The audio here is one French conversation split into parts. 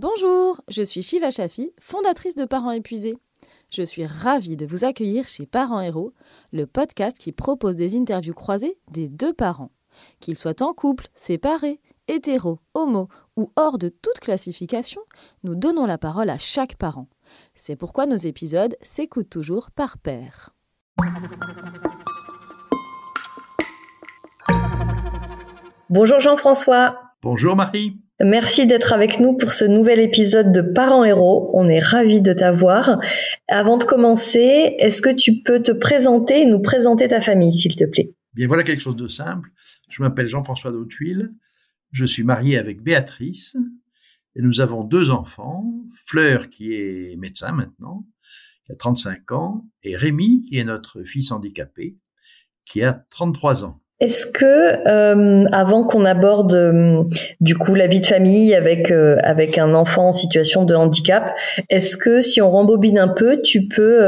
Bonjour, je suis Shiva Shafi, fondatrice de Parents épuisés. Je suis ravie de vous accueillir chez Parents Héros, le podcast qui propose des interviews croisées des deux parents. Qu'ils soient en couple, séparés, hétéros, homo ou hors de toute classification, nous donnons la parole à chaque parent. C'est pourquoi nos épisodes s'écoutent toujours par pair. Bonjour Jean-François. Bonjour Marie. Merci d'être avec nous pour ce nouvel épisode de Parents Héros. On est ravis de t'avoir. Avant de commencer, est-ce que tu peux te présenter et nous présenter ta famille, s'il te plaît? Bien, voilà quelque chose de simple. Je m'appelle Jean-François Dautuil. Je suis marié avec Béatrice et nous avons deux enfants. Fleur, qui est médecin maintenant, qui a 35 ans, et Rémi, qui est notre fils handicapé, qui a 33 ans. Est-ce que, euh, avant qu'on aborde euh, du coup la vie de famille avec euh, avec un enfant en situation de handicap, est-ce que si on rembobine un peu, tu peux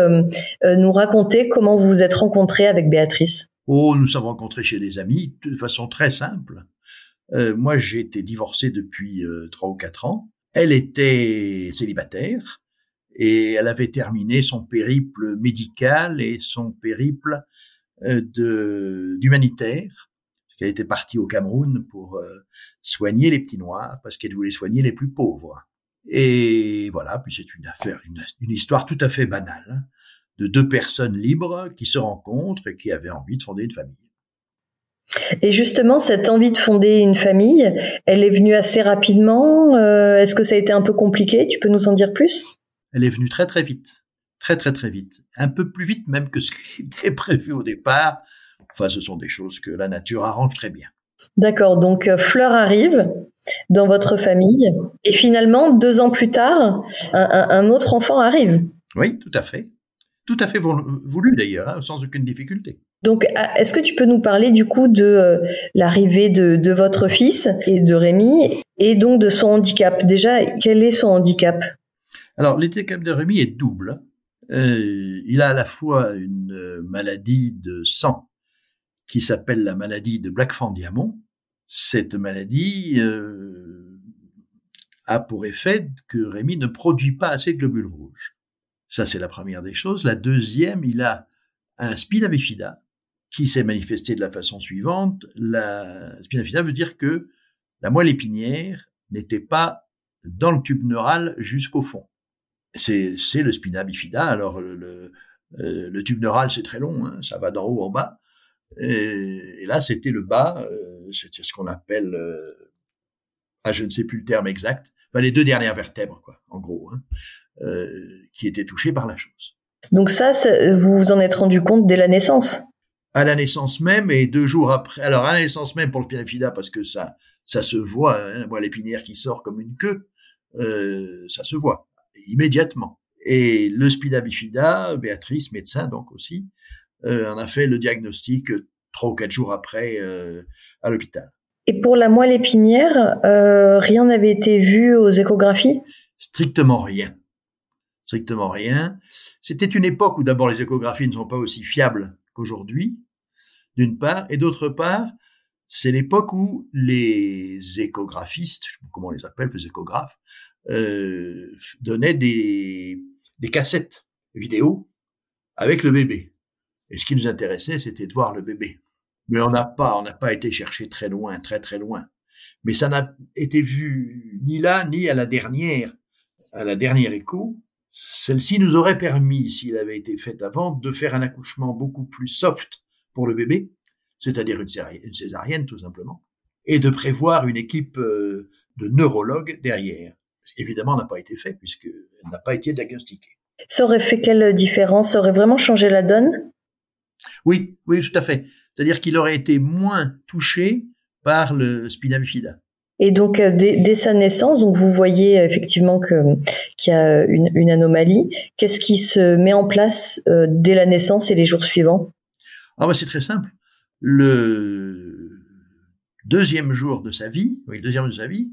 nous raconter comment vous vous êtes rencontrés avec Béatrice? Oh, nous sommes rencontrés chez des amis de façon très simple. moi, j'ai été divorcé depuis trois ou quatre ans. Elle était célibataire et elle avait terminé son périple médical et son périple euh, de d'humanitaire. Elle était partie au Cameroun pour euh, soigner les petits noirs parce qu'elle voulait soigner les plus pauvres. Et voilà, puis c'est une affaire, une, histoire tout à fait banale hein, de deux personnes libres qui se rencontrent et qui avaient envie de fonder une famille. Et justement, cette envie de fonder une famille, elle est venue assez rapidement. Euh, est-ce que ça a été un peu compliqué? Tu peux nous en dire plus? Elle est venue très très vite très très très vite, un peu plus vite même que ce qui était prévu au départ. Enfin, ce sont des choses que la nature arrange très bien. D'accord, donc euh, Fleur arrive dans votre famille et finalement, deux ans plus tard, un, autre enfant arrive. Oui, tout à fait. Tout à fait voulu d'ailleurs, hein, sans aucune difficulté. Donc, est-ce que tu peux nous parler du coup de euh, l'arrivée de, de, votre fils et de Rémi et donc de son handicap? Déjà, quel est son handicap? Alors, l'handicap de Rémi est double. Euh, il a à la fois une euh, maladie de sang qui s'appelle la maladie de Blackfan-Diamond. Cette maladie euh, a pour effet que Rémi ne produit pas assez de globules rouges. Ça, c'est la première des choses. La deuxième, il a un spina bifida qui s'est manifesté de la façon suivante. La spina bifida veut dire que la moelle épinière n'était pas dans le tube neural jusqu'au fond c'est le spina bifida. Alors le, euh, le, tube neural c'est très long, hein, ça va d'en haut en bas. Et, là c'était le bas, euh, c'était ce qu'on appelle, euh, ah je ne sais plus le terme exact, les deux dernières vertèbres quoi, en gros, hein, qui étaient touchées par la chose. Donc ça, vous vous en êtes rendu compte dès la naissance? À la naissance même et deux jours après. Alors à la naissance même pour le spina bifida parce que ça ça se voit, hein, la moelle épinière qui sort comme une queue, ça se voit immédiatement. Et le spina bifida, Béatrice, médecin donc aussi, euh, en a fait le diagnostic trois ou quatre jours après euh, à l'hôpital. Et pour la moelle épinière, euh, rien n'avait été vu aux échographies? Strictement rien. Strictement rien. C'était une époque où d'abord les échographies ne sont pas aussi fiables qu'aujourd'hui, d'une part, et d'autre part, c'est l'époque où les échographistes, je sais pas comment on les appelle, les échographes, euh, donnait des, des cassettes vidéo avec le bébé. Et ce qui nous intéressait, c'était de voir le bébé. Mais on n'a pas, on n'a pas été chercher très loin, très très loin. Mais ça n'a été vu ni là ni à la dernière, à la dernière écho. Celle-ci nous aurait permis, s'il avait été fait avant, de faire un accouchement beaucoup plus soft pour le bébé, c'est-à-dire une césarienne tout simplement, et de prévoir une équipe euh, de neurologues derrière évidemment n'a pas été fait puisqu'elle n'a pas été diagnostiquée. Ça aurait fait quelle différence? Ça aurait vraiment changé la donne? Oui, oui, tout à fait. C'est-à-dire qu'il aurait été moins touché par le spina bifida. Et donc euh, dès, sa naissance, donc vous voyez effectivement que qu'il y a une, anomalie. Qu'est-ce qui se met en place euh, dès la naissance et les jours suivants? Ah bah c'est très simple. Le deuxième jour de sa vie, oui, le deuxième de sa vie,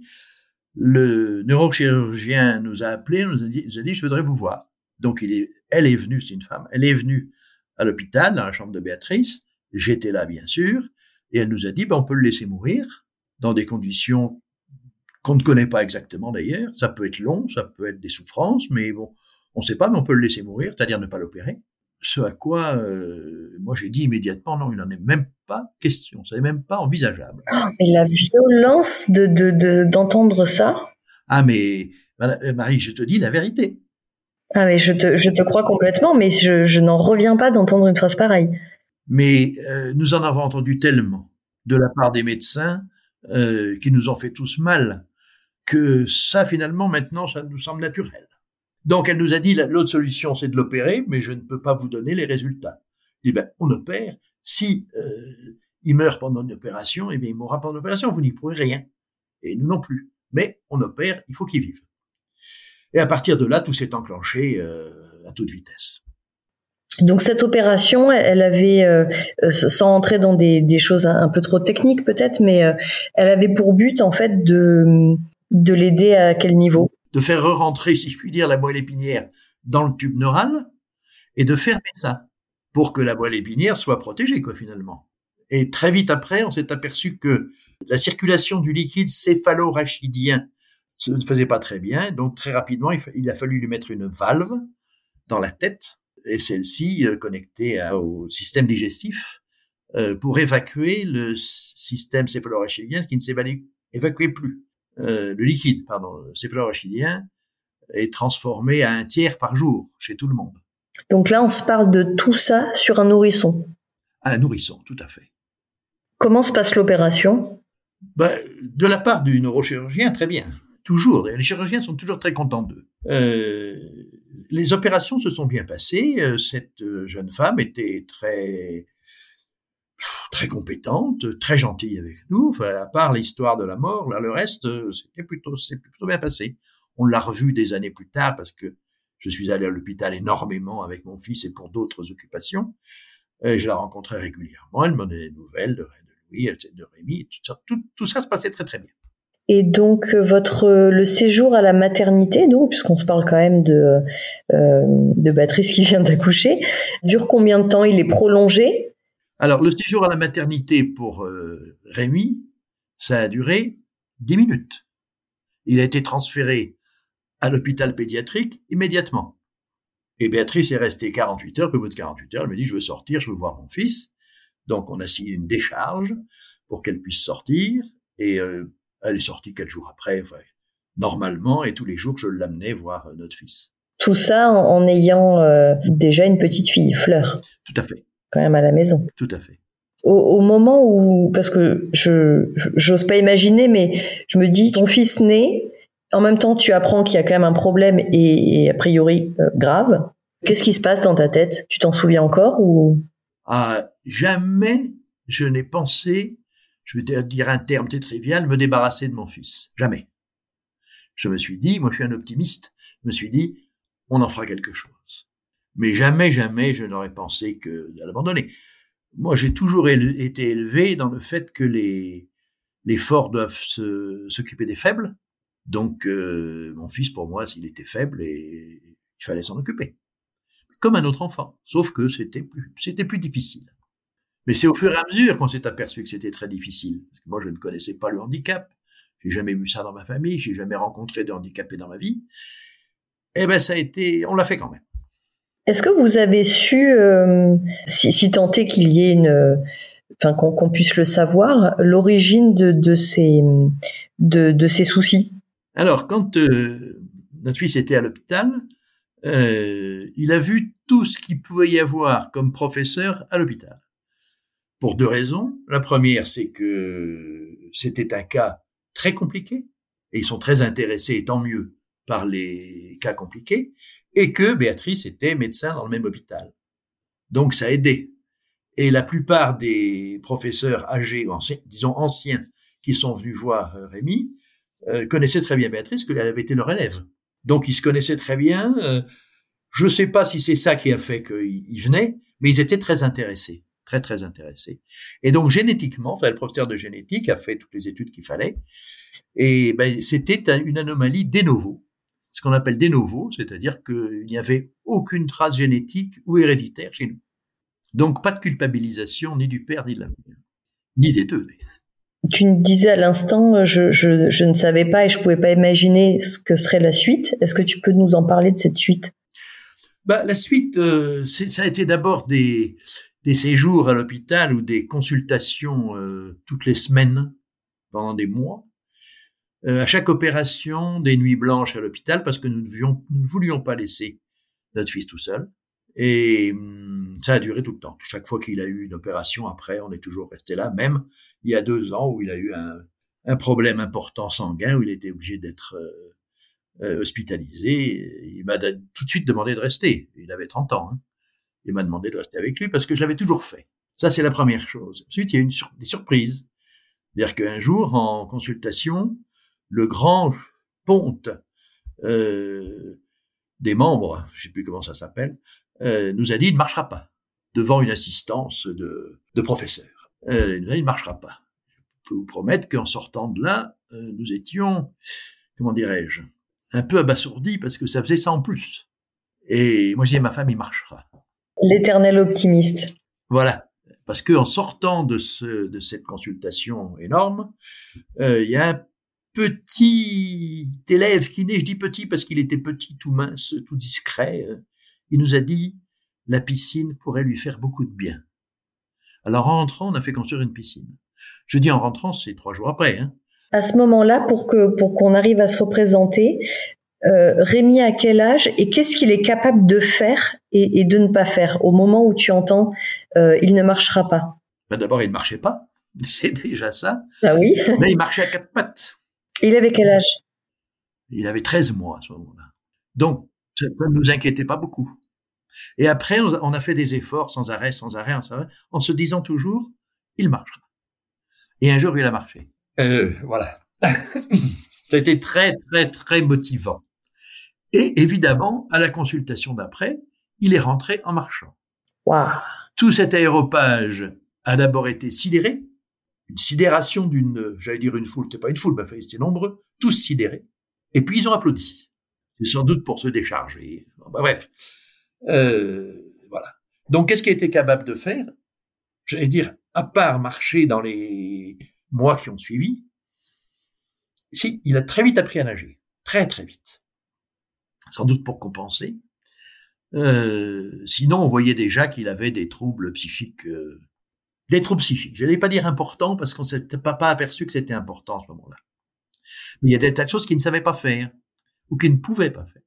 le neurochirurgien nous a appelé, nous a dit, nous a dit je voudrais vous voir. Donc il est, elle est venue, c'est une femme, elle est venue à l'hôpital, dans la chambre de Béatrice, j'étais là bien sûr, et elle nous a dit, ben, on peut le laisser mourir dans des conditions qu'on ne connaît pas exactement d'ailleurs. Ça peut être long, ça peut être des souffrances, mais bon, on ne sait pas, mais on peut le laisser mourir, c'est-à-dire ne pas l'opérer. Ce à quoi, euh, moi j'ai dit immédiatement, non, il n'en est même pas question, ça n'est même pas envisageable. Et la violence de d'entendre ça? Ah mais euh, Marie, je te dis la vérité. Ah mais je te, je te crois complètement, mais je, je n'en reviens pas d'entendre une phrase pareille. Mais euh, nous en avons entendu tellement de la part des médecins euh, qui nous ont fait tous mal que ça finalement maintenant ça nous semble naturel. Donc elle nous a dit l'autre solution c'est de l'opérer, mais je ne peux pas vous donner les résultats. Eh ben on opère. Si euh, il meurt pendant une opération, eh bien il mourra pendant l'opération. Vous n'y pourrez rien, et nous non plus. Mais on opère, il faut qu'il vive. Et à partir de là, tout s'est enclenché euh, à toute vitesse. Donc cette opération, elle avait, euh, euh, sans entrer dans des, choses un, peu trop techniques peut-être, mais elle avait pour but en fait de l'aider à quel niveau? De faire rentrer, si je puis dire, la moelle épinière dans le tube neural et de fermer ça pour que la moelle épinière soit protégée, quoi, finalement. Et très vite après, on s'est aperçu que la circulation du liquide céphalo-rachidien ne faisait pas très bien. Donc très rapidement, il, a fallu lui mettre une valve dans la tête et celle-ci euh, connectée au système digestif euh, pour évacuer le système céphalorachidien qui ne s'évacuait plus. Euh, le liquide, pardon, céphalorachidien est transformé à un tiers par jour chez tout le monde. Donc là, on se parle de tout ça sur un nourrisson. Un nourrisson, tout à fait. Comment se passe l'opération? Ben, De la part du neurochirurgien, très bien. Toujours. Les chirurgiens sont toujours très contents d'eux. Euh, les opérations se sont bien passées. Euh, cette jeune femme était très très compétente, très gentille avec nous. Enfin, à part l'histoire de la mort, là, le reste, c'était plutôt, c'est plutôt bien passé. On l'a revu des années plus tard parce que je suis allé à l'hôpital énormément avec mon fils et pour d'autres occupations. Et je la rencontrais régulièrement. Elle me donnait des nouvelles de, Louis, de Rémi. tout, tout ça se passait très très bien. Et donc euh, votre euh, le séjour à la maternité, donc puisqu'on se parle quand même de euh, de Patrice qui vient d'accoucher, dure combien de temps? Il est prolongé? Alors le séjour à la maternité pour Rémi, ça a duré 10 minutes. Il a été transféré à l'hôpital pédiatrique immédiatement. Et Béatrice est restée 48 heures, puis au bout de 48 heures, elle me dit, je veux sortir, je veux voir mon fils. Donc, on a signé une décharge pour qu'elle puisse sortir. Et elle est sortie quatre jours après, normalement, et tous les jours, je l'amenais voir euh, notre fils. Tout ça en, ayant euh, déjà une petite fille, Fleur. Tout à fait. Quand même à la maison. Tout à fait. Au, moment où, parce que je j'ose pas imaginer, mais je me dis, ton fils naît, en même temps, tu apprends qu'il y a quand même un problème et, a priori euh, grave. Qu'est-ce qui se passe dans ta tête? Tu t'en souviens encore ou? Ah, Jamais je n'ai pensé je vais dire un terme très trivial, me débarrasser de mon fils. Jamais. Je me suis dit, moi je suis un optimiste, je me suis dit, on en fera quelque chose. Mais jamais, jamais je n'aurais pensé que de l'abandonner. Moi j'ai toujours été élevé dans le fait que les, les forts doivent s'occuper des faibles. Donc euh, mon fils, pour moi, s'il était faible, et il fallait s'en occuper. Comme un autre enfant, sauf que c'était plus, plus difficile. Mais c'est au fur et à mesure qu'on s'est aperçu que c'était très difficile. moi, je ne connaissais pas le handicap. J'ai jamais vu ça dans ma famille. J'ai jamais rencontré de handicapés dans ma vie. Eh ben, ça a été, on l'a fait quand même. Est-ce que vous avez su, euh, si, si qu'il y ait une, enfin qu'on puisse le savoir, l'origine de, ces soucis? Alors, quand euh, notre fils était à l'hôpital, euh, il a vu tout ce qu'il pouvait y avoir comme professeur à l'hôpital. Pour deux raisons. La première, c'est que c'était un cas très compliqué, et ils sont très intéressés, tant mieux, par les cas compliqués, et que Béatrice était médecin dans le même hôpital. Donc ça a aidé. Et la plupart des professeurs âgés, disons anciens, qui sont venus voir euh, Rémi, euh, connaissaient très bien Béatrice, qu'elle avait été leur élève. Donc ils se connaissaient très bien. Euh, je ne sais pas si c'est ça qui a fait qu'ils venaient, mais ils étaient très intéressés très très intéressé. Et donc génétiquement, enfin, le professeur de génétique a fait toutes les études qu'il fallait, et ben, c'était une anomalie de novo, ce qu'on appelle de novo, c'est-à-dire qu'il n'y avait aucune trace génétique ou héréditaire chez nous. Donc pas de culpabilisation ni du père ni de la mère, ni des deux. Tu me disais à l'instant, je, je, je, ne savais pas et je pouvais pas imaginer ce que serait la suite. Est-ce que tu peux nous en parler de cette suite? Bah, La suite, euh, ça a été d'abord des, des séjours à l'hôpital ou des consultations euh, toutes les semaines pendant des mois. Euh, à chaque opération, des nuits blanches à l'hôpital parce que nous, ne voulions pas laisser notre fils tout seul. Et hum, ça a duré tout le temps. Chaque fois qu'il a eu une opération, après, on est toujours resté là, même il y a deux ans où il a eu un, problème important sanguin, où il était obligé d'être euh, euh hospitalisé. Il m'a tout de suite demandé de rester. Il avait 30 ans. Hein. Il m'a demandé de rester avec lui parce que je l'avais toujours fait. Ça, c'est la première chose. Ensuite, il y a une des surprises. C'est-à-dire qu'un jour, en consultation, le grand ponte euh, des membres, je sais plus comment ça s'appelle, euh, nous a dit il ne marchera pas devant une assistance de, de professeur. Euh, il ne marchera pas. Je peux vous promettre qu'en sortant de là, euh, nous étions, comment dirais-je, un peu abasourdis parce que ça faisait ça en plus. Et moi, je disais, ma femme, il marchera. L'éternel optimiste. Voilà. Parce que en sortant de, ce, de cette consultation énorme, euh, il y a un petit élève qui naît, je dis petit parce qu'il était petit, tout mince, tout discret, euh, il nous a dit, la piscine pourrait lui faire beaucoup de bien. Alors en rentrant, on a fait construire une piscine. Je dis en rentrant, c'est trois jours après. Hein. À ce moment-là, pour que pour qu'on arrive à se représenter, euh, Rémi à quel âge et qu'est-ce qu'il est capable de faire et, de ne pas faire au moment où tu entends euh, il ne marchera pas ben D'abord, il ne marchait pas, c'est déjà ça. Ah oui. Mais il marchait à quatre pattes. Il avait quel âge? Il avait 13 mois à ce moment-là. Donc, ça ne nous inquiétait pas beaucoup. Et après, on a fait des efforts sans arrêt, sans arrêt, sans arrêt, en se disant toujours, il marchera. Et un jour, il a marché. Euh, voilà. ça a été très, très, très motivant. Et évidemment, à la consultation d'après, il est rentré en marchant. Wow. Tout cet aéropage a d'abord été sidéré, une sidération d'une, j'allais dire une foule, c'était pas une foule, mais c'était nombreux, tous sidérés. Et puis ils ont applaudi. C'est sans doute pour se décharger. bah, bref. Euh, voilà. Donc, qu'est-ce qu'il était capable de faire? J'allais dire, à part marcher dans les mois qui ont suivi, si, il a très vite appris à nager. Très, très vite. Sans doute pour compenser. Euh, sinon, on voyait déjà qu'il avait des troubles psychiques, euh, des troubles psychiques. Je n'allais pas dire importants parce qu'on s'était pas, pas aperçu que c'était important à ce moment-là. Mais il y a des tas de choses qu'il ne savait pas faire ou qu'il ne pouvait pas faire.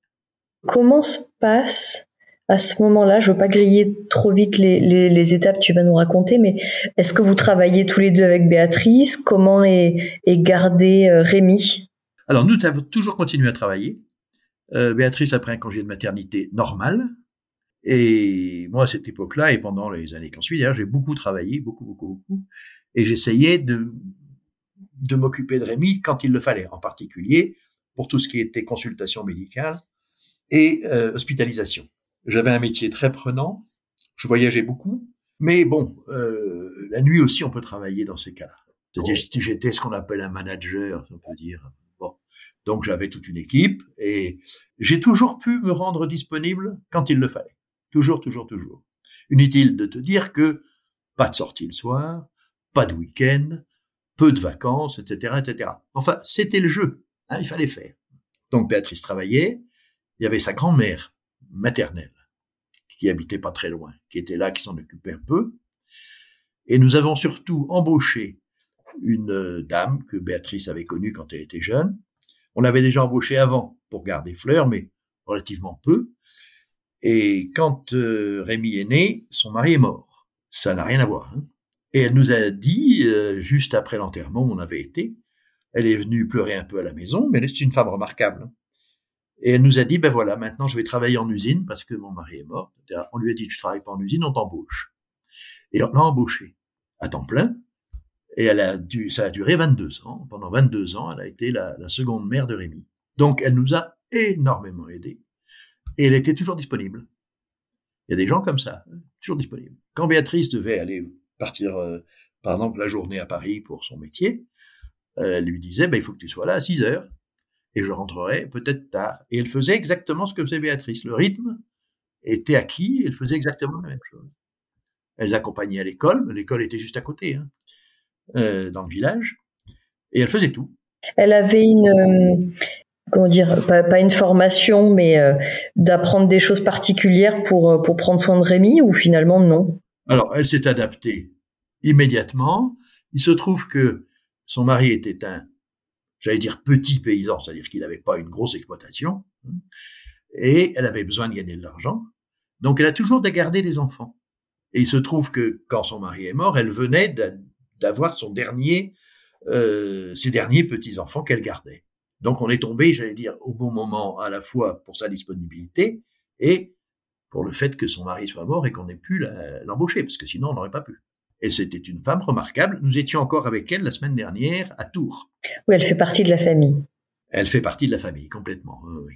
Comment se passe à ce moment-là, je veux pas griller trop vite les, les, étapes que tu vas nous raconter, mais est-ce que vous travaillez tous les deux avec Béatrice? Comment est, est gardé euh, Rémi? Alors nous avons toujours continué à travailler. Euh, Béatrice a pris un congé de maternité normal. Et moi, à cette époque-là, et pendant les années qui ont suivi, j'ai beaucoup travaillé, beaucoup, beaucoup, beaucoup. Et j'essayais de, de m'occuper de Rémi quand il le fallait, en particulier pour tout ce qui était consultation médicale et euh, hospitalisation. J'avais un métier très prenant, je voyageais beaucoup, mais bon, euh, la nuit aussi, on peut travailler dans ces cas-là. J'étais ce qu'on appelle un manager, on peut dire. Bon, donc j'avais toute une équipe et j'ai toujours pu me rendre disponible quand il le fallait. Toujours, toujours, toujours. Inutile de te dire que pas de sortie le soir, pas de week-end, peu de vacances, etc., etc. Enfin, c'était le jeu. Hein, il fallait faire. Donc Béatrice travaillait. Il y avait sa grand-mère maternelle, qui habitait pas très loin, qui était là, qui s'en occupait un peu. Et nous avons surtout embauché une euh, dame que Béatrice avait connue quand elle était jeune. On l'avait déjà embauchée avant pour garder Fleur, mais relativement peu. Et quand euh, Rémi est né, son mari est mort. Ça n'a rien à voir. Hein. Et elle nous a dit, euh, juste après l'enterrement où on avait été, elle est venue pleurer un peu à la maison, mais c'est une femme remarquable. Hein. Et elle nous a dit, ben voilà, maintenant je vais travailler en usine parce que mon mari est mort. On lui a dit, tu travailles pas en usine, on t'embauche. Et on l'a embauché à temps plein. Et elle a dû, ça a duré 22 ans. Pendant 22 ans, elle a été la, seconde mère de Rémi. Donc elle nous a énormément aidés. Et elle était toujours disponible. Il y a des gens comme ça, toujours disponibles. Quand Béatrice devait aller partir, euh, par exemple, la journée à Paris pour son métier, elle lui disait, ben, il faut que tu sois là à 6 heures et je rentrerai peut-être tard. Et elle faisait exactement ce que faisait Béatrice. Le rythme était acquis, elle faisait exactement la même chose. Elle accompagnait à l'école, l'école était juste à côté, hein, euh, dans le village. Et elle faisait tout. Elle avait une, euh, comment dire, pas, une formation, mais euh, d'apprendre des choses particulières pour, euh, pour prendre soin de Rémi ou finalement non? Alors, elle s'est adaptée immédiatement. Il se trouve que son mari était un, j'allais dire petit paysan, c'est-à-dire qu'il n'avait pas une grosse exploitation, hein, et elle avait besoin de gagner de l'argent. Donc, elle a toujours gardé des enfants. Et il se trouve que quand son mari est mort, elle venait d'avoir son dernier, euh, ses derniers petits enfants qu'elle gardait. Donc on est tombé, j'allais dire, au bon moment à la fois pour sa disponibilité et pour le fait que son mari soit mort et qu'on ait pu l'embaucher, parce que sinon on n'aurait pas pu. Et c'était une femme remarquable. Nous étions encore avec elle la semaine dernière à Tours. Oui, elle fait partie de la famille. Elle fait partie de la famille, complètement. Oui.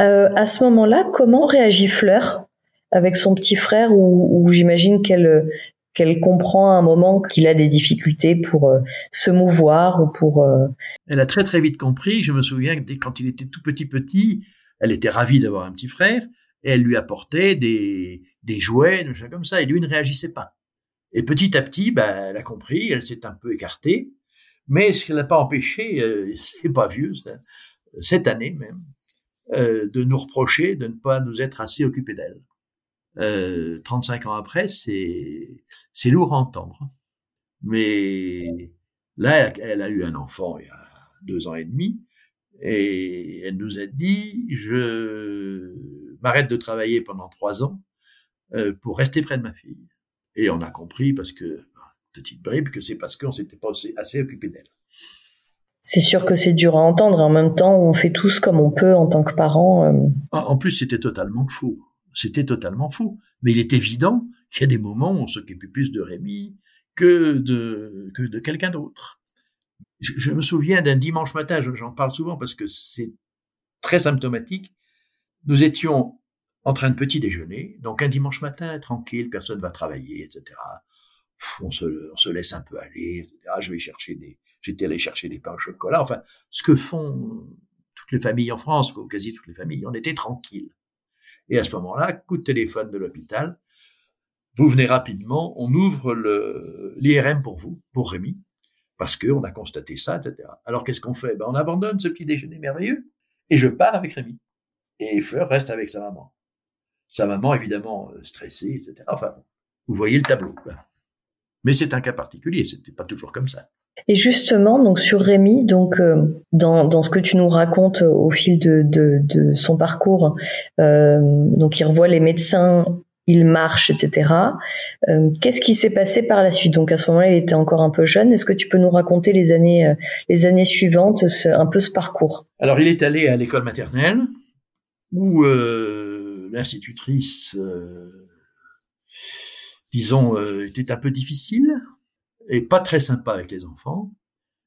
Euh, à ce moment-là, comment réagit Fleur avec son petit frère ou j'imagine qu'elle qu'elle comprend à un moment qu'il a des difficultés pour euh, se mouvoir ou pour. Euh, elle a très très vite compris. Je me souviens que dès quand il était tout petit petit, elle était ravie d'avoir un petit frère et elle lui apportait des des jouets, des choses comme ça. Et lui ne réagissait pas. Et petit à petit, bah, elle a compris. Elle s'est un peu écartée, mais ce qu'elle n'a pas empêché, euh, c'est pas vieux, cette année même, euh, de nous reprocher de ne pas nous être assez occupés d'elle euh, 35 ans après, c'est c'est lourd à entendre. Mais là, elle a eu un enfant il y a deux ans et demi, et elle nous a dit je m'arrête de travailler pendant trois ans euh, pour rester près de ma fille. Et on a compris parce que petite bribe que c'est parce qu'on s'était pas assez, assez occupé d'elle. C'est sûr que c'est dur à entendre. En même temps, on fait tous comme on peut en tant que parents. Euh. Ah, en plus, c'était totalement fou. C'était totalement fou. Mais il est évident qu'il y a des moments où on s'occupe plus de Rémi que de, que de quelqu'un d'autre. Je, me souviens d'un dimanche matin, j'en parle souvent parce que c'est très symptomatique. Nous étions en train de petit déjeuner, donc un dimanche matin, tranquille, personne va travailler, etc. on, se, laisse un peu aller, etc. Je vais chercher des, j'étais allé chercher des pains au chocolat, enfin, ce que font toutes les familles en France, quasi toutes les familles, on était tranquille. Et à ce moment-là, coup de téléphone de l'hôpital, vous venez rapidement, on ouvre l'IRM pour vous, pour Rémi, parce qu'on a constaté ça, etc. Alors qu'est-ce qu'on fait? Ben, On abandonne ce petit déjeuner merveilleux et je pars avec Rémi. Et Fleur reste avec sa maman. Sa maman, évidemment, euh, stressée, etc. Enfin, vous voyez le tableau. Mais c'est un cas particulier, c'était pas toujours comme ça. Et justement, donc sur Rémi, donc euh, dans, dans ce que tu nous racontes au fil de, de, son parcours, euh, donc il revoit les médecins, il marche, etc. Euh, Qu'est-ce qui s'est passé par la suite? Donc à ce moment-là, il était encore un peu jeune. Est-ce que tu peux nous raconter les années euh, les années suivantes, un peu ce parcours? Alors il est allé à l'école maternelle où euh, l'institutrice, disons, était un peu difficile et pas très sympa avec les enfants,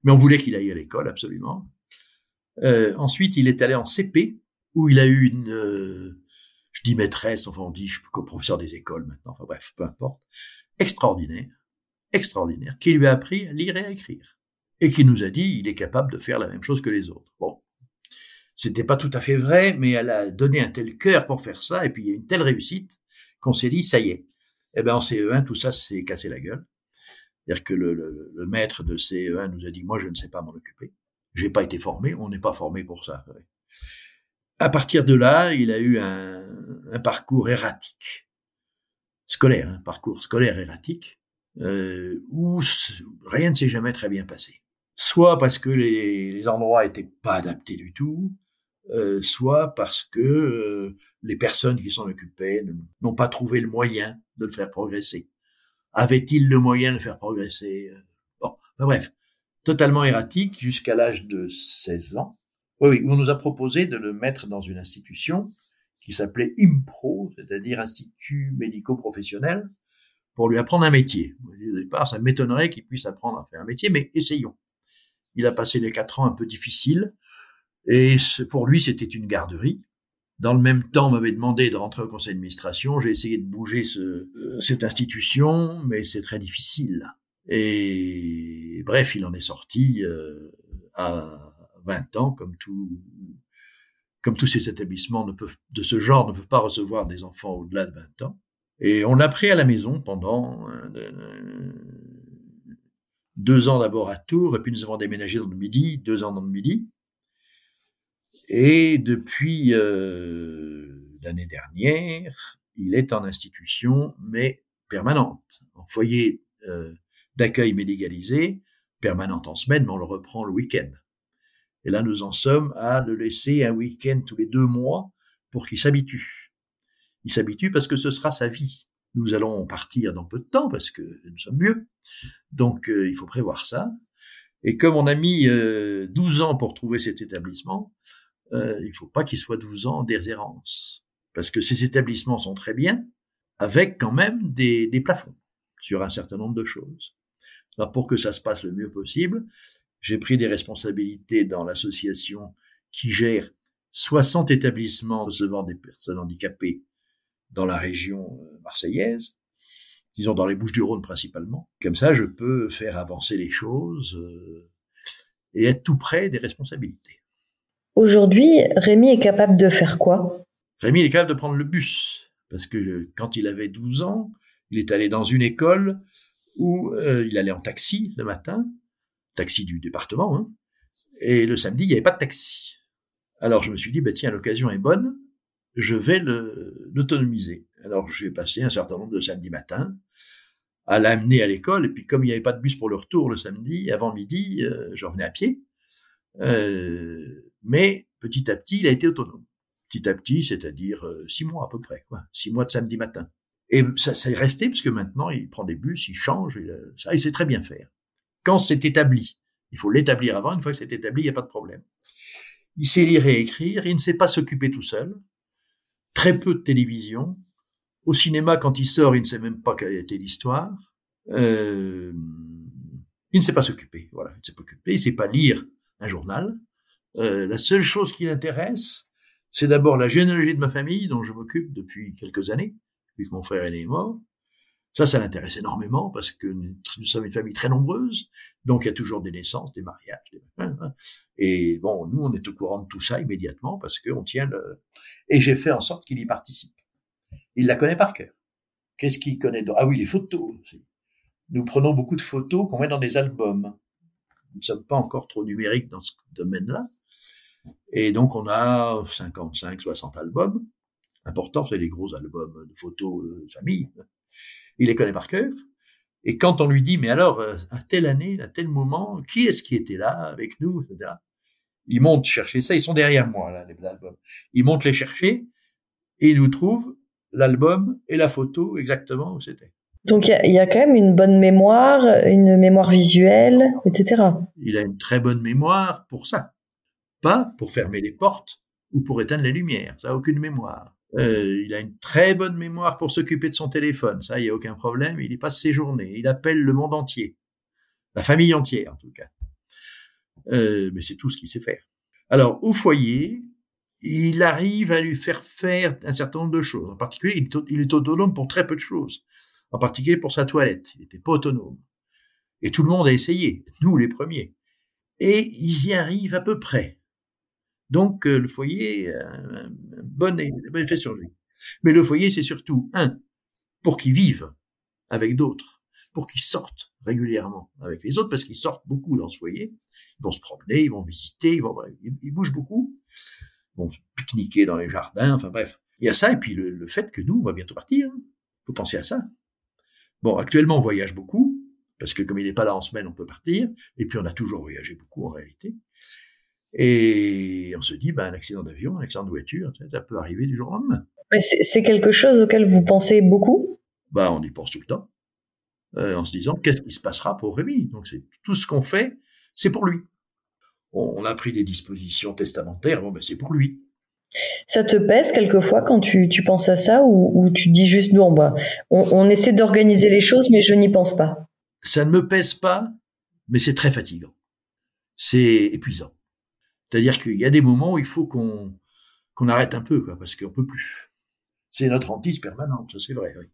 mais on voulait qu'il aille à l'école absolument. Euh, ensuite, il est allé en CP, où il a eu une, euh, je dis maîtresse, enfin on dit, je suis professeur des écoles maintenant, enfin bref, peu importe, extraordinaire, extraordinaire, qui lui a appris à lire et à écrire, et qui nous a dit, il est capable de faire la même chose que les autres. Bon, c'était pas tout à fait vrai, mais elle a donné un tel cœur pour faire ça, et puis il y a une telle réussite qu'on s'est dit, ça y est. Eh ben en CE1, tout ça s'est cassé la gueule. C'est-à-dire que le, le, le, maître de CE1 nous a dit, moi, je ne sais pas m'en occuper. J'ai pas été formé, on n'est pas formé pour ça. À partir de là, il a eu un, un parcours erratique, scolaire, un parcours scolaire erratique, euh, où rien ne s'est jamais très bien passé. Soit parce que les, les endroits étaient pas adaptés du tout, euh, soit parce que euh, les personnes qui s'en occupaient n'ont pas trouvé le moyen de le faire progresser. Avait-il le moyen de faire progresser euh, Bon, bref, totalement erratique jusqu'à l'âge de 16 ans. Oui, oui, on nous a proposé de le mettre dans une institution qui s'appelait IMPRO, c'est-à-dire Institut médico-professionnel, pour lui apprendre un métier. Au départ, ça m'étonnerait qu'il puisse apprendre à faire un métier, mais essayons. Il a passé les quatre ans un peu difficiles, et pour lui, c'était une garderie. Dans le même temps, m'avait demandé de rentrer au conseil d'administration. J'ai essayé de bouger ce, euh, cette institution, mais c'est très difficile. Et bref, il en est sorti euh, à 20 ans, comme tout, comme tous ces établissements ne peuvent, de ce genre ne peuvent pas recevoir des enfants au-delà de 20 ans. Et on l'a pris à la maison pendant euh, deux ans d'abord à Tours, et puis nous avons déménagé dans le Midi, deux ans dans le Midi. Et depuis euh, l'année dernière, il est en institution, mais permanente, en foyer euh, d'accueil médicalisé, permanente en semaine, mais on le reprend le week-end. Et là, nous en sommes à le laisser un week-end tous les deux mois pour qu'il s'habitue. Il s'habitue parce que ce sera sa vie. Nous allons partir dans peu de temps parce que nous sommes mieux. Donc, euh, il faut prévoir ça. Et comme on a mis euh, 12 ans pour trouver cet établissement, euh, il ne faut pas qu'il soit 12 ans d'errance. Parce que ces établissements sont très bien, avec quand même des, des plafonds sur un certain nombre de choses. Alors, pour que ça se passe le mieux possible, j'ai pris des responsabilités dans l'association qui gère 60 établissements recevant des personnes handicapées dans la région euh, marseillaise, disons dans les Bouches-du-Rhône principalement. Comme ça, je peux faire avancer les choses euh, et être tout près des responsabilités. Aujourd'hui, Rémi est capable de faire quoi? Rémi est capable de prendre le bus, parce que quand il avait 12 ans, il est allé dans une école où euh, il allait en taxi le matin, taxi du département, hein, et le samedi, il n'y avait pas de taxi. Alors je me suis dit, bah, tiens, l'occasion est bonne, je vais l'autonomiser. Alors j'ai passé un certain nombre de samedis matins à l'amener à l'école, et puis comme il n'y avait pas de bus pour le retour le samedi, avant midi, euh, je revenais à pied. Euh, mais petit à petit, il a été autonome. Petit à petit, c'est-à-dire euh, six mois à peu près, quoi. six mois de samedi matin. Et ça, ça est resté, parce que maintenant, il prend des bus, il change, il, ça, il sait très bien faire. Quand c'est établi, il faut l'établir avant, une fois que c'est établi, il n'y a pas de problème. Il sait lire et écrire, il ne sait pas s'occuper tout seul, très peu de télévision. Au cinéma, quand il sort, il ne sait même pas quelle était l'histoire. Euh, il ne sait pas s'occuper, voilà, il ne sait pas s'occuper, il ne sait pas lire un journal. Euh, la seule chose qui l'intéresse, c'est d'abord la généalogie de ma famille, dont je m'occupe depuis quelques années, depuis que mon frère est mort. Ça, ça l'intéresse énormément parce que nous sommes une famille très nombreuse, donc il y a toujours des naissances, des mariages, des... Hein. et bon, nous, on est au courant de tout ça immédiatement parce qu'on tient le... Et j'ai fait en sorte qu'il y participe. Il la connaît par cœur. Qu'est-ce qu'il connaît Ah oui, les photos. Nous prenons beaucoup de photos qu'on met dans des albums. Nous ne sommes pas encore trop numériques dans ce domaine-là. Et donc, on a 55, 60 albums. Important, c'est les gros albums de photos de famille il les connaît par cœur. Et quand on lui dit, mais alors, euh, à telle année, à tel moment, qui est-ce qui était là avec nous, etc. Il monte chercher ça, ils sont derrière moi, là, les albums. Il monte les chercher et il nous trouve l'album et la photo exactement où c'était. Donc il y, a quand même une bonne mémoire, une mémoire visuelle, etc. Il a une très bonne mémoire pour ça. Pas pour fermer les portes ou pour éteindre les lumières. Ça n'a aucune mémoire. Euh, il a une très bonne mémoire pour s'occuper de son téléphone, ça, il n'y a aucun problème. Il y passe ses journées. Il appelle le monde entier, la famille entière en tout cas. Euh, mais c'est tout ce qu'il sait faire. Alors, au foyer, il arrive à lui faire faire un certain nombre de choses. En particulier, il est autonome pour très peu de choses. En particulier pour sa toilette. Il n'était pas autonome. Et tout le monde a essayé, nous les premiers. Et ils y arrivent à peu près. Donc, euh, le foyer, un bon, effet sur lui. Mais le foyer, c'est surtout, un, pour qu'ils vivent avec d'autres, pour qu'ils sortent régulièrement avec les autres, parce qu'ils sortent beaucoup dans ce foyer. Ils vont se promener, ils vont visiter, ils, vont, ils, bougent beaucoup. Ils vont pique-niquer dans les jardins, enfin bref. Il y a ça, et puis le, fait que nous, on va bientôt partir. Il faut penser à ça. Bon, actuellement, on voyage beaucoup, parce que comme il n'est pas là en semaine, on peut partir. Et puis, on a toujours voyagé beaucoup en réalité. Et on se dit, ben, un accident d'avion, un accident de voiture, ça peut arriver du jour au lendemain. C'est quelque chose auquel vous pensez beaucoup? Ben, On y pense tout le temps, euh, en se disant, qu'est-ce qui se passera pour Rémi? Donc c'est tout ce qu'on fait, c'est pour lui. On, a pris des dispositions testamentaires, bon, ben, c'est pour lui. Ça te pèse quelquefois quand tu, tu penses à ça ou, tu dis juste, non, bah, on, on essaie d'organiser les choses, mais je n'y pense pas? Ça ne me pèse pas, mais c'est très fatigant. C'est épuisant. C'est-à-dire qu'il y a des moments où il faut qu'on qu'on arrête un peu, quoi, parce qu'on peut plus. C'est notre hantise permanente, c'est vrai. Oui.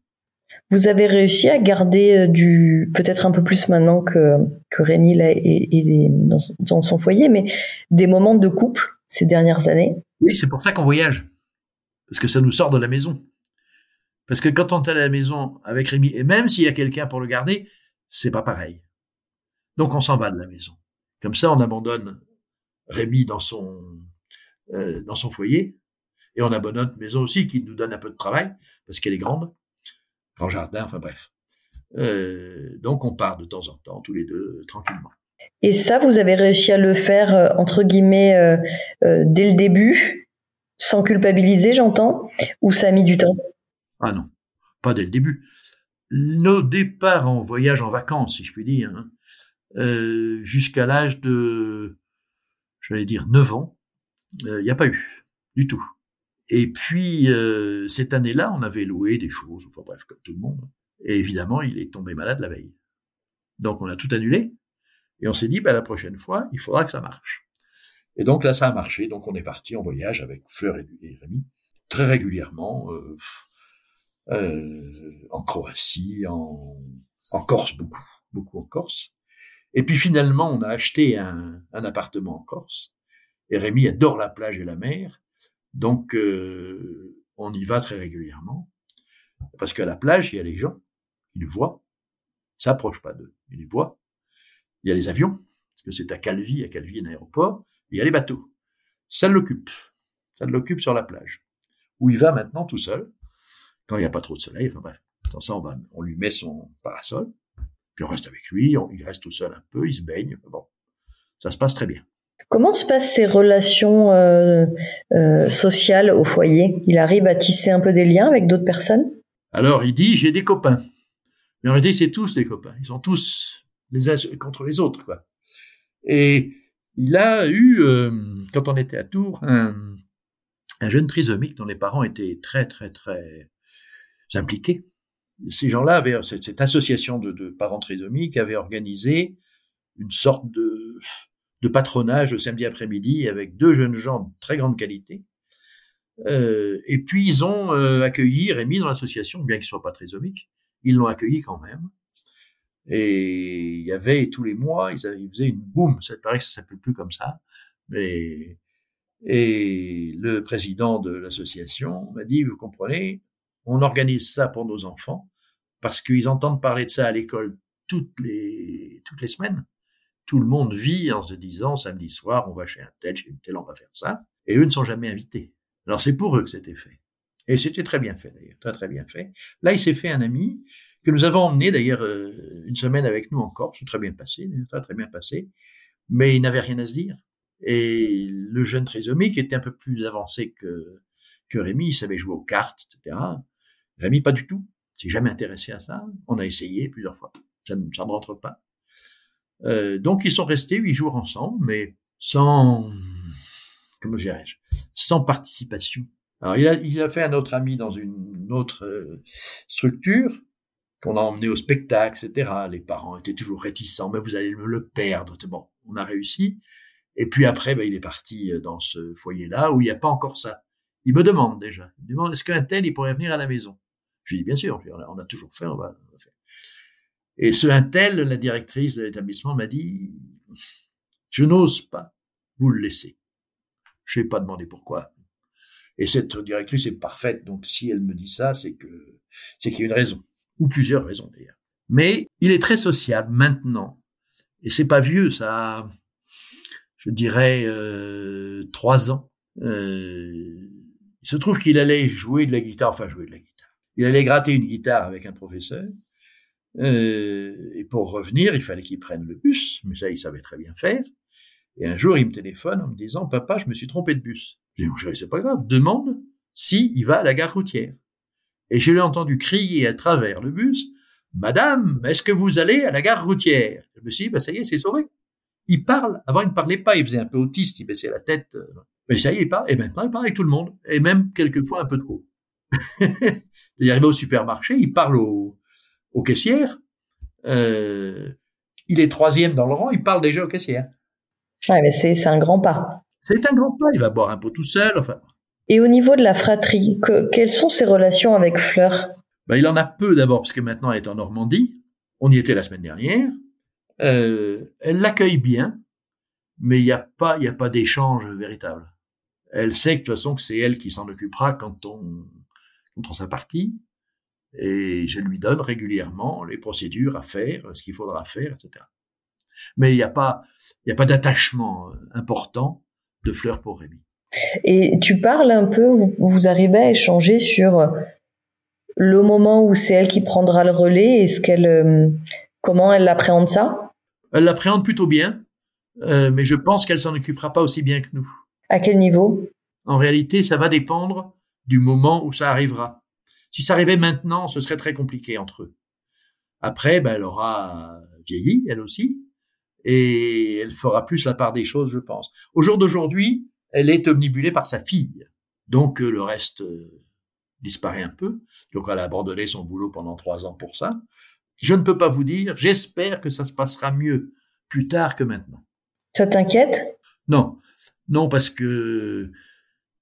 Vous avez réussi à garder euh, du, peut-être un peu plus maintenant que, que Rémi là, est, dans, dans, son foyer, mais des moments de couple ces dernières années? Oui, c'est pour ça qu'on voyage. Parce que ça nous sort de la maison. Parce que quand on est à la maison avec Rémi, et même s'il y a quelqu'un pour le garder, c'est pas pareil. Donc on s'en va de la maison. Comme ça, on abandonne Rémi dans son euh, dans son foyer et on abandonne notre maison aussi qui nous donne un peu de travail parce qu'elle est grande, grand jardin, enfin bref. Euh, donc on part de temps en temps tous les deux tranquillement. Et ça, vous avez réussi à le faire euh, entre guillemets euh, euh, dès le début, sans culpabiliser, j'entends, ou ça a mis du temps? Ah non, pas dès le début. Nos départs en voyage en vacances, si je puis dire, hein, euh, jusqu'à l'âge de, j'allais dire, 9 ans, il n'y a pas eu du tout. Et puis, euh, cette année-là, on avait loué des choses, enfin bref, comme tout le monde. Et évidemment, il est tombé malade la veille. Donc, on a tout annulé. Et on s'est dit, bah, la prochaine fois, il faudra que ça marche. Et donc là, ça a marché. Donc, on est parti en voyage avec Fleur et, et Rémi, très régulièrement, euh, euh, en Croatie, en, en Corse, beaucoup, beaucoup en Corse. Et puis finalement, on a acheté un, un appartement en Corse. Et Rémi adore la plage et la mer. Donc, euh, on y va très régulièrement. Parce qu'à la plage, il y a les gens, ils le voient, s'approchent pas d'eux, ils les voient. Il y a les avions, parce que c'est à Calvi, à Calvi, un aéroport. Il y a les bateaux. Ça l'occupe. Ça l'occupe sur la plage. Où il va maintenant tout seul, quand il n'y a pas trop de soleil. Enfin bref, sans ça, on, va, on lui met son parasol, puis on reste avec lui, on, il reste tout seul un peu, il se baigne. Bon, ça se passe très bien. Comment se passent ces relations euh, euh, sociales au foyer? Il arrive à tisser un peu des liens avec d'autres personnes? Alors, il dit, j'ai des copains. Mais en réalité, c'est tous des copains. Ils sont tous les uns contre les autres, quoi. Et il a eu, euh, quand on était à Tours, un, un jeune trisomique dont les parents étaient très, très, très impliqués. Ces gens-là avaient, cette, association de, parents trisomiques avait organisé une sorte de, patronage le samedi après-midi avec deux jeunes gens de très grande qualité. Euh, et puis ils ont euh, accueilli Rémi dans l'association, bien qu'il soit pas trisomique, ils l'ont accueilli quand même. Et il y avait tous les mois, ils, ils faisaient une boum, ça paraît que ça s'appelle plus comme ça, mais et le président de l'association m'a dit, vous comprenez, on organise ça pour nos enfants parce qu'ils entendent parler de ça à l'école toutes les toutes les semaines. Tout le monde vit en se disant samedi soir on va chez un tel, chez une telle, on va faire ça, et eux ne sont jamais invités. Alors c'est pour eux que c'était fait. Et c'était très bien fait d'ailleurs, très très bien fait. Là il s'est fait un ami que nous avons emmené d'ailleurs euh, une semaine avec nous en Corse, très bien passé, très très bien passé, mais il n'avait rien à se dire. Et le jeune trisomique était un peu plus avancé que, que Rémi, il savait jouer aux cartes, etc. Rémi, pas du tout. s'est jamais intéressé à ça. On a essayé plusieurs fois. Ça ne, ça ne rentre pas. Euh, donc, ils sont restés huit jours ensemble, mais sans, comment dirais-je, sans participation. Alors, il a, il a fait un autre ami dans une autre euh, structure qu'on a emmené au spectacle, etc. Les parents étaient toujours réticents, mais vous allez me le perdre. Bon, on a réussi. Et puis après, ben, il est parti euh, dans ce foyer-là où il n'y a pas encore ça. Il me demande déjà. Il me demande est-ce qu'un tel, il pourrait venir à la maison? Je lui dis bien sûr, on a toujours fait, on va, on va faire. Et ce un tel, la directrice de l'établissement m'a dit je n'ose pas vous le laisser. Je n'ai pas demandé pourquoi. Et cette directrice est parfaite, donc si elle me dit ça, c'est que c'est qu'il y a une raison, ou plusieurs raisons d'ailleurs. Mais il est très sociable maintenant, et c'est pas vieux, ça. A, je dirais euh, trois ans. Euh, il se trouve qu'il allait jouer de la guitare, enfin jouer de la guitare. Il allait gratter une guitare avec un professeur. Euh, et pour revenir, il fallait qu'il prenne le bus, mais ça, il savait très bien faire. Et un jour, il me téléphone en me disant, papa, je me suis trompé de bus. Je dis, c'est pas grave, demande si il va à la gare routière. Et je l'ai entendu crier à travers le bus, Madame, est-ce que vous allez à la gare routière? Je me suis dit, bah, ça y est, c'est sauvé. Il parle. Avant, il ne parlait pas. Il faisait un peu autiste. Il baissait la tête. Mais ça y est, il parle. Et maintenant, il parle avec tout le monde. Et même, quelquefois, un peu trop. il arrive au supermarché. Il parle aux, aux caissières. Euh, il est troisième dans le rang. Il parle déjà aux caissières. Ouais, mais c'est, un grand pas. C'est un grand pas. Il va boire un pot tout seul. Enfin. Et au niveau de la fratrie, que, quelles sont ses relations avec Fleur? Ben, Il en a peu d'abord, parce que maintenant, elle est en Normandie. On y était la semaine dernière. Euh, elle l'accueille bien, mais il n'y a pas, il y a pas d'échange véritable. Elle sait que de toute façon que c'est elle qui s'en occupera quand on, quand on sera parti. Et je lui donne régulièrement les procédures à faire, ce qu'il faudra faire, etc. Mais il n'y a pas, il n'y a pas d'attachement euh, important de Fleur pour Rémi. Et tu parles un peu, vous, vous arrivez à échanger sur euh, le moment où c'est elle qui prendra le relais et ce qu'elle, euh, comment elle appréhende ça? Elle l'appréhende plutôt bien, euh, mais je pense qu'elle s'en occupera pas aussi bien que nous. À quel niveau? En réalité, ça va dépendre du moment où ça arrivera. Si ça arrivait maintenant, ce serait très compliqué entre eux. Après, ben, elle aura vieilli, elle aussi, et elle fera plus la part des choses, je pense. Au jour d'aujourd'hui, elle est omnibulée par sa fille, donc euh, le reste euh, disparaît un peu. Donc elle a abandonné son boulot pendant trois ans pour ça. Je ne peux pas vous dire, j'espère que ça se passera mieux plus tard que maintenant. Ça t'inquiète Non, non, parce que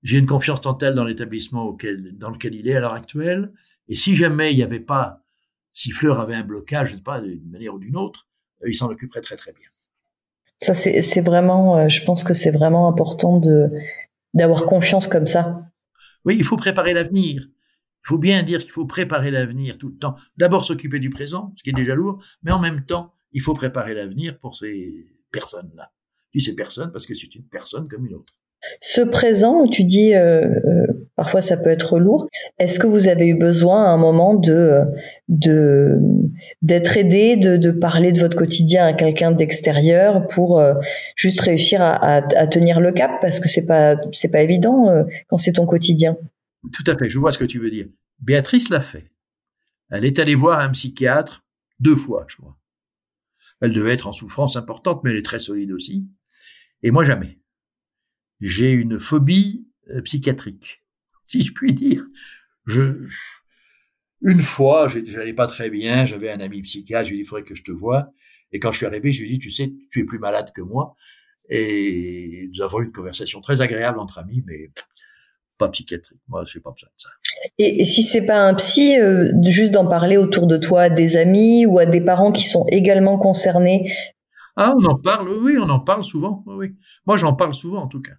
j'ai une confiance totale dans l'établissement auquel, dans lequel il est à l'heure actuelle. Et si jamais il n'y avait pas, si Fleur avait un blocage, je ne sais pas, d'une manière ou d'une autre, euh, il s'en occuperait très très bien. Ça, c'est vraiment, euh, je pense que c'est vraiment important de d'avoir confiance comme ça. Oui, il faut préparer l'avenir. Il faut bien dire qu'il faut préparer l'avenir tout le temps. D'abord s'occuper du présent, ce qui est déjà lourd, mais en même temps, il faut préparer l'avenir pour ces personnes-là. Je dis ces personnes parce que c'est une personne comme une autre. Ce présent, tu dis euh, euh, parfois ça peut être lourd. Est-ce que vous avez eu besoin à un moment de de d'être aidé, de, parler de votre quotidien à quelqu'un d'extérieur pour euh, juste réussir à, tenir le cap? Parce que c'est pas c'est pas évident euh, quand c'est ton quotidien. Tout à fait, je vois ce que tu veux dire. Béatrice l'a fait. Elle est allée voir un psychiatre deux fois, je crois. Elle devait être en souffrance importante, mais elle est très solide aussi. Et moi, jamais. J'ai une phobie euh, psychiatrique, si je puis dire. Je, une fois, j'allais pas très bien, j'avais un ami psychiatre, je lui ai dit, il faudrait que je te voie. Et quand je suis arrivé, je lui ai dit, tu sais, tu es plus malade que moi. Et nous avons eu une conversation très agréable entre amis, mais pas psychiatrique. Moi, j'ai pas besoin de ça. Et, et si c'est pas un psy, euh, juste d'en parler autour de toi, à des amis ou à des parents qui sont également concernés? Ah, on en parle, oui, on en parle souvent. Oui. Moi, j'en parle souvent, en tout cas.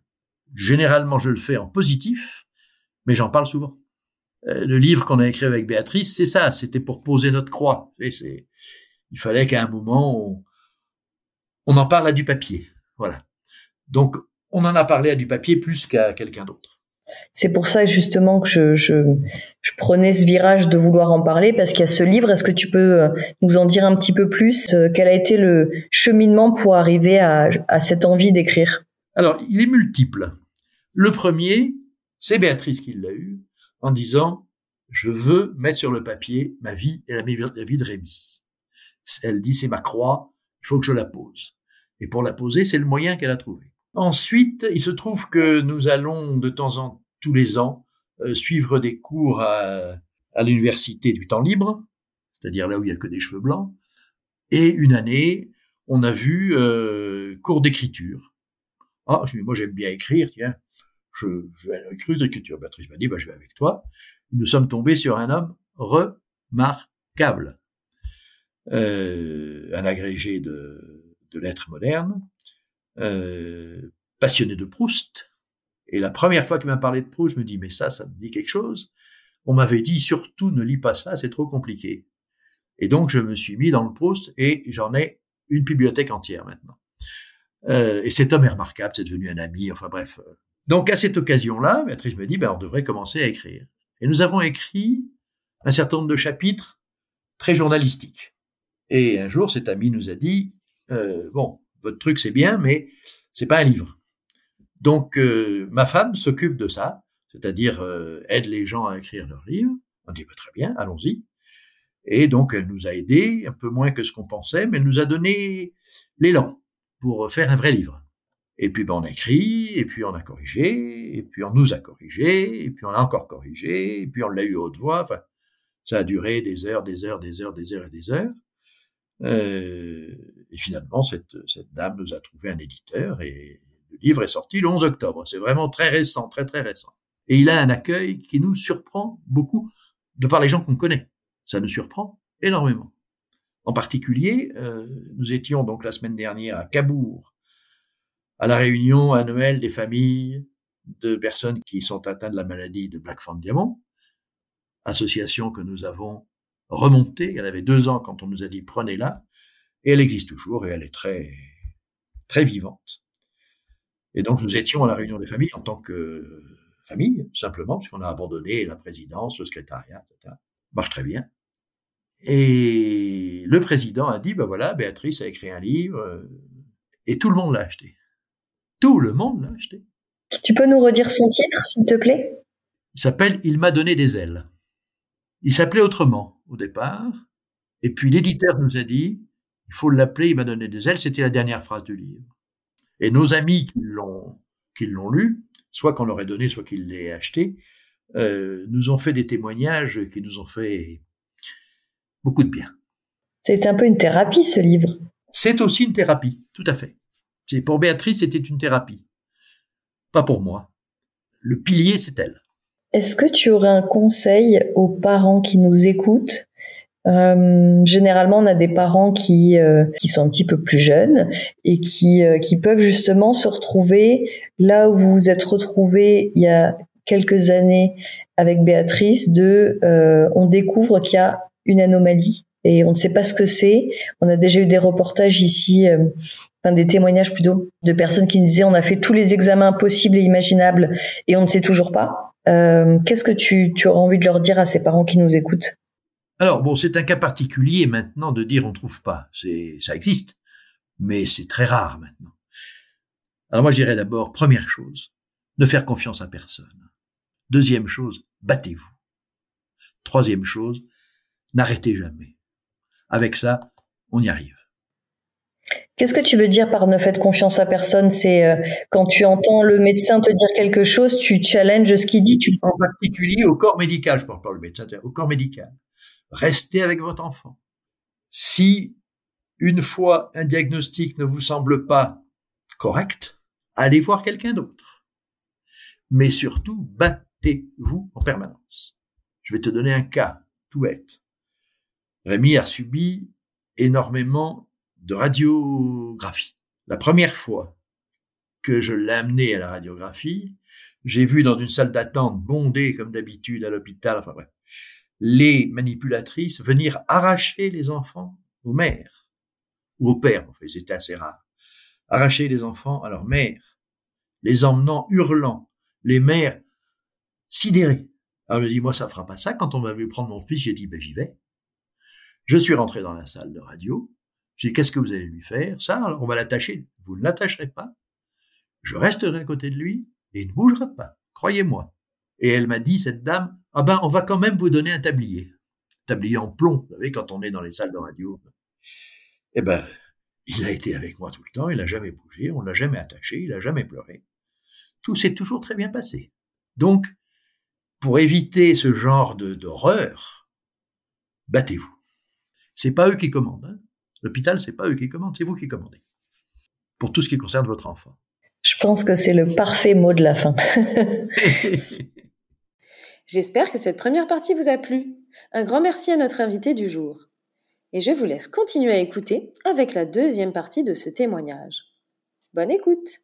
Généralement, je le fais en positif, mais j'en parle souvent. Euh, le livre qu'on a écrit avec Béatrice, c'est ça. C'était pour poser notre croix. Et c'est, il fallait qu'à un moment, on, on en parle à du papier. Voilà. Donc, on en a parlé à du papier plus qu'à quelqu'un d'autre. C'est pour ça justement que je, je, je, prenais ce virage de vouloir en parler parce qu'il y a ce livre. Est-ce que tu peux euh, nous en dire un petit peu plus euh, Quel a été le cheminement pour arriver à, à cette envie d'écrire? Alors, il est multiple. Le premier, c'est Béatrice qui l'a eu en disant je veux mettre sur le papier ma vie et la vie de Rémi. Elle dit c'est ma croix, il faut que je la pose. Et pour la poser, c'est le moyen qu'elle a trouvé. Ensuite, il se trouve que nous allons de temps en temps, tous les ans, euh, suivre des cours à, l'université du temps libre, c'est-à-dire là où il y a que des cheveux blancs. Et une année, on a vu euh, cours d'écriture. Ah, je dis, moi j'aime bien écrire, tiens, je, vais à l'écriture d'écriture. Béatrice m'a dit, bah, je vais avec toi. Nous sommes tombés sur un homme remarquable, euh, un agrégé de, de lettres modernes, euh, passionné de Proust. Et la première fois qu'il m'a parlé de Proust, je me dis, mais ça, ça me dit quelque chose. On m'avait dit, surtout, ne lis pas ça, c'est trop compliqué. Et donc, je me suis mis dans le Proust et j'en ai une bibliothèque entière maintenant. Euh, et cet homme est remarquable, c'est devenu un ami, enfin bref. Donc, à cette occasion-là, Béatrice me dit, ben, on devrait commencer à écrire. Et nous avons écrit un certain nombre de chapitres très journalistiques. Et un jour, cet ami nous a dit, euh, bon, votre truc c'est bien, mais c'est pas un livre. Donc euh, ma femme s'occupe de ça, c'est-à-dire euh, aide les gens à écrire leurs livres. On dit bah, très bien, allons-y. Et donc elle nous a aidés, un peu moins que ce qu'on pensait, mais elle nous a donné l'élan pour faire un vrai livre. Et puis ben, on a écrit, et puis on a corrigé, et puis on nous a corrigé, et puis on a encore corrigé, et puis on l'a eu haute voix. Enfin, ça a duré des heures, des heures, des heures, des heures et des heures. Euh, et finalement, cette, cette dame nous a trouvé un éditeur et le livre est sorti le 11 octobre. C'est vraiment très récent, très très récent. Et il a un accueil qui nous surprend beaucoup de par les gens qu'on connaît. Ça nous surprend énormément. En particulier, euh, nous étions donc la semaine dernière à Cabourg, à la réunion annuelle des familles de personnes qui sont atteintes de la maladie de Black Fan Diamond, association que nous avons remontée. Elle avait deux ans quand on nous a dit prenez-la. Et elle existe toujours et elle est très, très vivante. Et donc, nous étions à la réunion des familles en tant que famille, simplement, puisqu'on a abandonné la présidence, le secrétariat, etc. Marche très bien. Et le président a dit, ben voilà, Béatrice a écrit un livre, euh, et tout le monde l'a acheté. Tout le monde l'a acheté. Tu peux nous redire son titre, s'il te plaît? Il s'appelle Il m'a donné des ailes. Il s'appelait autrement au départ, et puis l'éditeur nous a dit, il faut l'appeler Il m'a donné des ailes, c'était la dernière phrase du livre. Et nos amis qui l'ont, qui l'ont lu, soit qu'on leur ait donné, soit qu'ils l'aient acheté, euh, nous ont fait des témoignages qui nous ont fait beaucoup de bien. C'est un peu une thérapie, ce livre. C'est aussi une thérapie, tout à fait. C'est pour Béatrice, c'était une thérapie. Pas pour moi. Le pilier, c'est elle. Est-ce que tu aurais un conseil aux parents qui nous écoutent? Euh, généralement, on a des parents qui euh, qui sont un petit peu plus jeunes et qui euh, qui peuvent justement se retrouver là où vous vous êtes retrouvés il y a quelques années avec Béatrice. De, on découvre qu'il y a une anomalie et on ne sait pas ce que c'est. On a déjà eu des reportages ici, enfin des témoignages plutôt, de personnes qui nous disaient on a fait tous les examens possibles et imaginables et on ne sait toujours pas. Qu'est-ce que tu, tu auras envie de leur dire à ces parents qui nous écoutent? Alors bon, c'est un cas particulier maintenant de dire on trouve pas. C'est, ça existe, mais c'est très rare maintenant. Alors moi, je dirais d'abord, première chose, ne faire confiance à personne. Deuxième chose, battez-vous. Troisième chose, n'arrêtez jamais. Avec ça, on y arrive. Qu'est-ce que tu veux dire par ne faites confiance à personne? C'est euh, quand tu entends le médecin te dire quelque chose, tu challenges ce qu'il dit. Tu... En particulier au corps médical, je parle pas le médecin, au corps médical restez avec votre enfant. Si une fois un diagnostic ne vous semble pas correct, allez voir quelqu'un d'autre. Mais surtout, battez-vous en permanence. Je vais te donner un cas tout bête. Rémi a subi énormément de radiographie. La première fois que je l'ai amené à la radiographie, j'ai vu dans une salle d'attente bondée comme d'habitude à l'hôpital, enfin bref, les manipulatrices venir arracher les enfants aux mères ou aux pères, en fait, c'était assez rare. Arracher les enfants à leur mère, les emmenant hurlant, les mères sidérées. Alors je me dis, moi, ça fera pas ça. Quand on m'a vu prendre mon fils, j'ai dit, ben, j'y vais. Je suis rentré dans la salle de radio. J'ai dit, qu'est-ce que vous allez lui faire? Ça, on va l'attacher. Vous ne l'attacherez pas. Je resterai à côté de lui et il ne bougera pas. Croyez-moi. Et elle m'a dit, cette dame, ah ben, on va quand même vous donner un tablier. tablier en plomb, vous savez, quand on est dans les salles de radio. Eh ben, il a été avec moi tout le temps, il n'a jamais bougé, on l'a jamais attaché, il n'a jamais pleuré. Tout s'est toujours très bien passé. Donc, pour éviter ce genre d'horreur, battez-vous. C'est pas eux qui commandent. Hein. L'hôpital, c'est pas eux qui commandent, c'est vous qui commandez. Pour tout ce qui concerne votre enfant. Je pense que c'est le parfait mot de la fin. J'espère que cette première partie vous a plu. Un grand merci à notre invité du jour. Et je vous laisse continuer à écouter avec la deuxième partie de ce témoignage. Bonne écoute